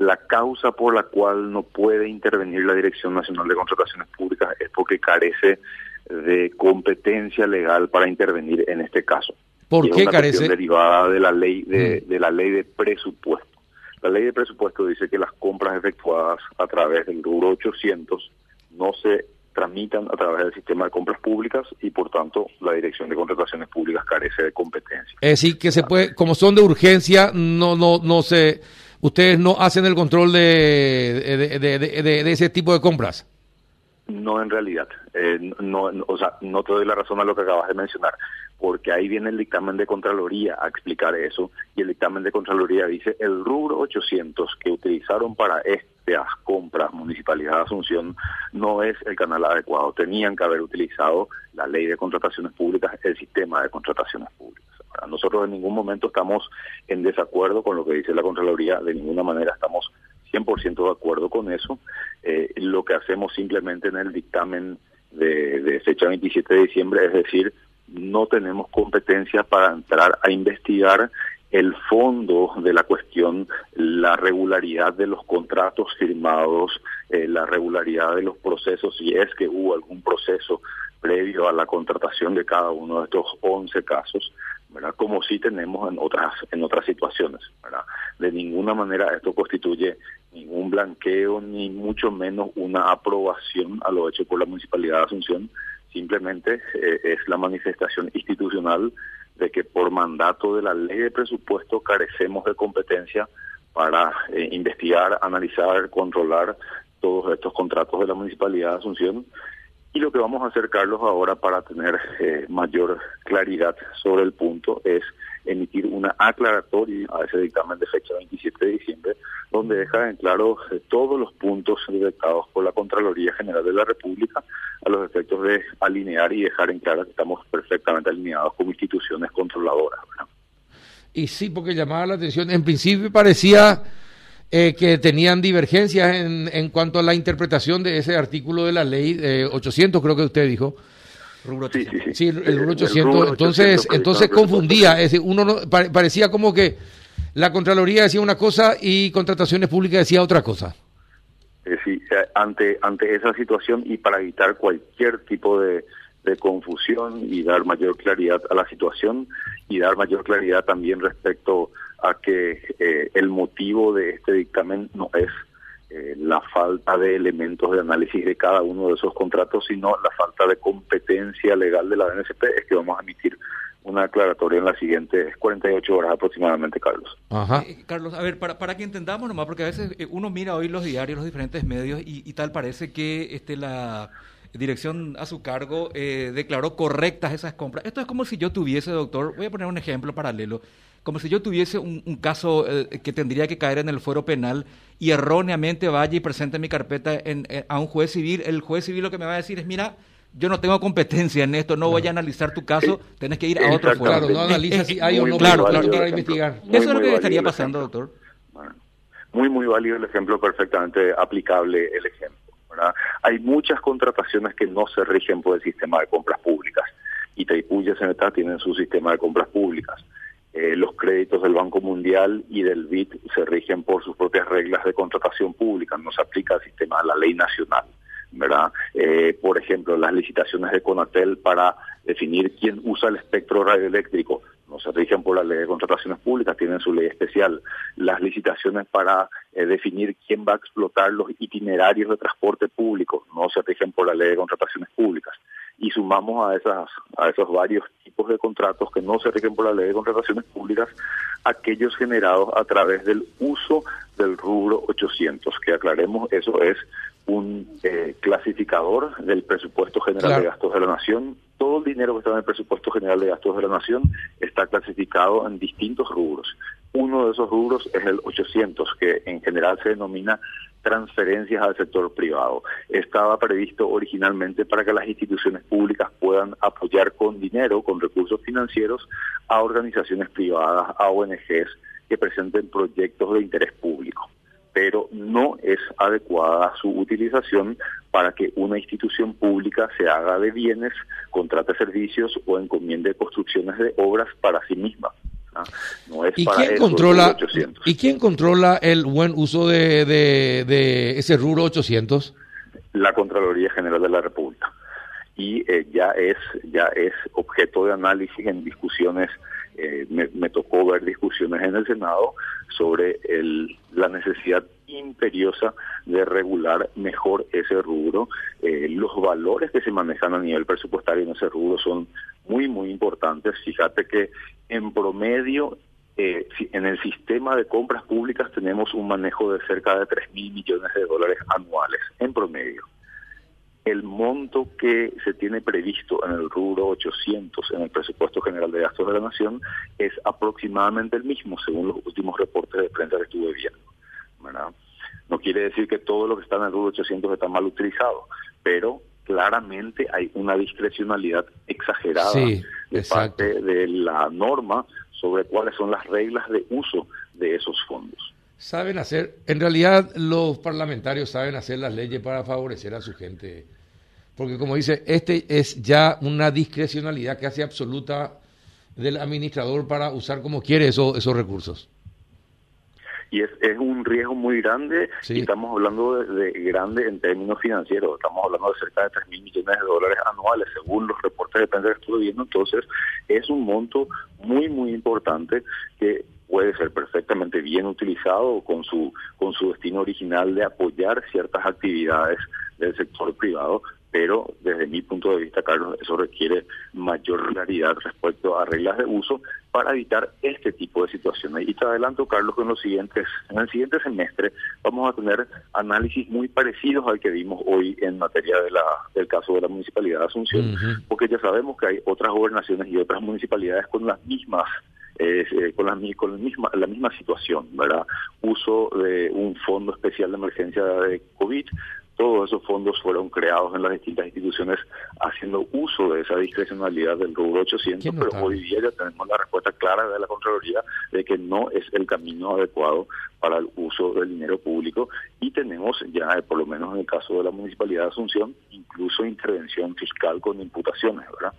la causa por la cual no puede intervenir la Dirección Nacional de Contrataciones Públicas es porque carece de competencia legal para intervenir en este caso. ¿Por qué carece? derivada de la ley de, mm. de la ley de presupuesto. La ley de presupuesto dice que las compras efectuadas a través del rubro 800 no se tramitan a través del sistema de compras públicas y por tanto la Dirección de Contrataciones Públicas carece de competencia. Es decir, que se puede, como son de urgencia, no, no, no se, ustedes no hacen el control de, de, ese tipo de compras. No, en realidad, eh, no, o sea, no te doy la razón a lo que acabas de mencionar porque ahí viene el dictamen de Contraloría a explicar eso, y el dictamen de Contraloría dice, el rubro 800 que utilizaron para estas compras Municipalidad de Asunción no es el canal adecuado, tenían que haber utilizado la ley de contrataciones públicas, el sistema de contrataciones públicas. Nosotros en ningún momento estamos en desacuerdo con lo que dice la Contraloría, de ninguna manera estamos 100% de acuerdo con eso. Eh, lo que hacemos simplemente en el dictamen de, de fecha 27 de diciembre es decir, no tenemos competencia para entrar a investigar el fondo de la cuestión, la regularidad de los contratos firmados, eh, la regularidad de los procesos, si es que hubo algún proceso previo a la contratación de cada uno de estos 11 casos, ¿verdad? como sí tenemos en otras en otras situaciones. ¿verdad? De ninguna manera esto constituye ningún blanqueo, ni mucho menos una aprobación a lo hecho por la Municipalidad de Asunción, simplemente eh, es la manifestación institucional de que por mandato de la ley de presupuesto carecemos de competencia para eh, investigar, analizar, controlar todos estos contratos de la Municipalidad de Asunción. Y lo que vamos a hacer, Carlos, ahora para tener eh, mayor claridad sobre el punto es emitir una aclaratoria a ese dictamen de fecha 27 de diciembre, donde deja en claro eh, todos los puntos detectados por la Contraloría General de la República a los efectos de alinear y dejar en claro que estamos perfectamente alineados como instituciones controladoras. Y sí, porque llamaba la atención, en principio parecía eh, que tenían divergencias en, en cuanto a la interpretación de ese artículo de la ley de 800, creo que usted dijo, Sí, sí, sí. el rubro 800. entonces, entonces confundía. Es decir, uno no, parecía como que la Contraloría decía una cosa y Contrataciones Públicas decía otra cosa. Eh, sí, eh, ante, ante esa situación y para evitar cualquier tipo de, confusión y dar mayor claridad a la situación y dar mayor claridad también respecto a que eh, el motivo de este dictamen no es eh, la falta de elementos de análisis de cada uno de esos contratos, sino la falta de competencia legal de la NSP, es que vamos a emitir una aclaratoria en las siguientes 48 horas aproximadamente, Carlos. Ajá. Eh, Carlos, a ver, para, para que entendamos nomás, porque a veces eh, uno mira hoy los diarios, los diferentes medios, y, tal parece que este la dirección a su cargo declaró correctas esas compras. Esto es como si yo tuviese, doctor, voy a poner un ejemplo paralelo, como si yo tuviese un, caso eh, que tendría que caer en el fuero penal y erróneamente vaya y presente mi carpeta en, a un juez civil, el juez civil lo que me va a decir es, mira, yo no tengo competencia en esto, no voy a analizar tu caso, tenés que ir a otro fuero. Claro, no analiza si hay o no claro, claro, para investigar. Eso es lo que estaría pasando, doctor. muy, muy válido el ejemplo, perfectamente aplicable el ejemplo. ¿verdad? Hay muchas contrataciones que no se rigen por el sistema de compras públicas y Taipú y SNTA tienen su sistema de compras públicas. Eh, los créditos del Banco Mundial y del BID se rigen por sus propias reglas de contratación pública, no se aplica el sistema de la ley nacional. ¿verdad? Eh, por ejemplo, las licitaciones de Conatel para definir quién usa el espectro radioeléctrico no se rigen por la ley de contrataciones públicas, tienen su ley especial. Las licitaciones para eh, definir quién va a explotar los itinerarios de transporte público no se rigen por la ley de contrataciones públicas y sumamos a esas a esos varios tipos de contratos que no se rigen por la ley de contrataciones públicas aquellos generados a través del uso del rubro 800 que aclaremos eso es un eh, clasificador del presupuesto general de gastos de la nación. Todo el dinero que está en el presupuesto general de gastos de la nación está clasificado en distintos rubros. Uno de esos rubros es el 800 que en general se denomina transferencias al sector privado. Estaba previsto originalmente para que las instituciones públicas puedan apoyar con dinero, con recursos financieros, a organizaciones privadas, a ONGs que presenten proyectos de interés público. Pero no es adecuada su utilización para que una institución pública se haga de bienes, contrate servicios o encomiende construcciones de obras para sí misma. ¿Ah? No es ¿Y quién controla, ¿Y quién controla el buen uso de, de, de ese rubro 800? La Contraloría General de la República y eh, ya es ya es objeto de análisis en discusiones eh, me, tocó ver discusiones en el Senado sobre el, la necesidad imperiosa de regular mejor ese rubro. Eh, los valores que se manejan a nivel presupuestario en ese rubro son muy, muy importantes. Fíjate que en promedio en el sistema de compras públicas tenemos un manejo de cerca de 3 mil millones de dólares anuales en promedio el monto que se tiene previsto en el rubro 800 en el presupuesto general de gastos de la nación es aproximadamente el mismo según los últimos reportes de prensa que estuve viendo. No quiere decir que todo lo que está en el rubro 800 está mal utilizado, pero claramente hay una discrecionalidad exagerada de parte de la norma sobre cuáles son las reglas de uso de esos fondos. Saben hacer, en realidad los parlamentarios saben hacer las leyes para favorecer a su gente. Porque como dice, este es ya una discrecionalidad casi absoluta del administrador para usar como quiere esos recursos. Y es, es un riesgo muy grande, y estamos hablando de, grande en términos financieros, estamos hablando de cerca de 3 mil millones de dólares anuales, según los reportes de prensa que estuve viendo, entonces es un monto muy, muy importante que puede ser perfectamente bien utilizado con su con su destino original de apoyar ciertas actividades del sector privado, pero desde mi punto de vista, Carlos, eso requiere mayor claridad respecto a reglas de uso para evitar este tipo de situaciones. Y te adelanto, Carlos, que en los siguientes, en el siguiente semestre vamos a tener análisis muy parecidos al que vimos hoy en materia de la, del caso de la municipalidad de Asunción, porque ya sabemos que hay otras gobernaciones y otras municipalidades con las mismas eh, con, la, con la, misma, la misma situación, ¿verdad? Uso de un fondo especial de emergencia de COVID, todos esos fondos fueron creados en las distintas instituciones haciendo uso de esa discrecionalidad del rubro 800, pero hoy día ya tenemos la respuesta clara de la Contraloría de que no es el camino adecuado para el uso del dinero público y tenemos ya, eh, por lo menos en el caso de la Municipalidad de Asunción, incluso intervención fiscal con imputaciones, ¿verdad?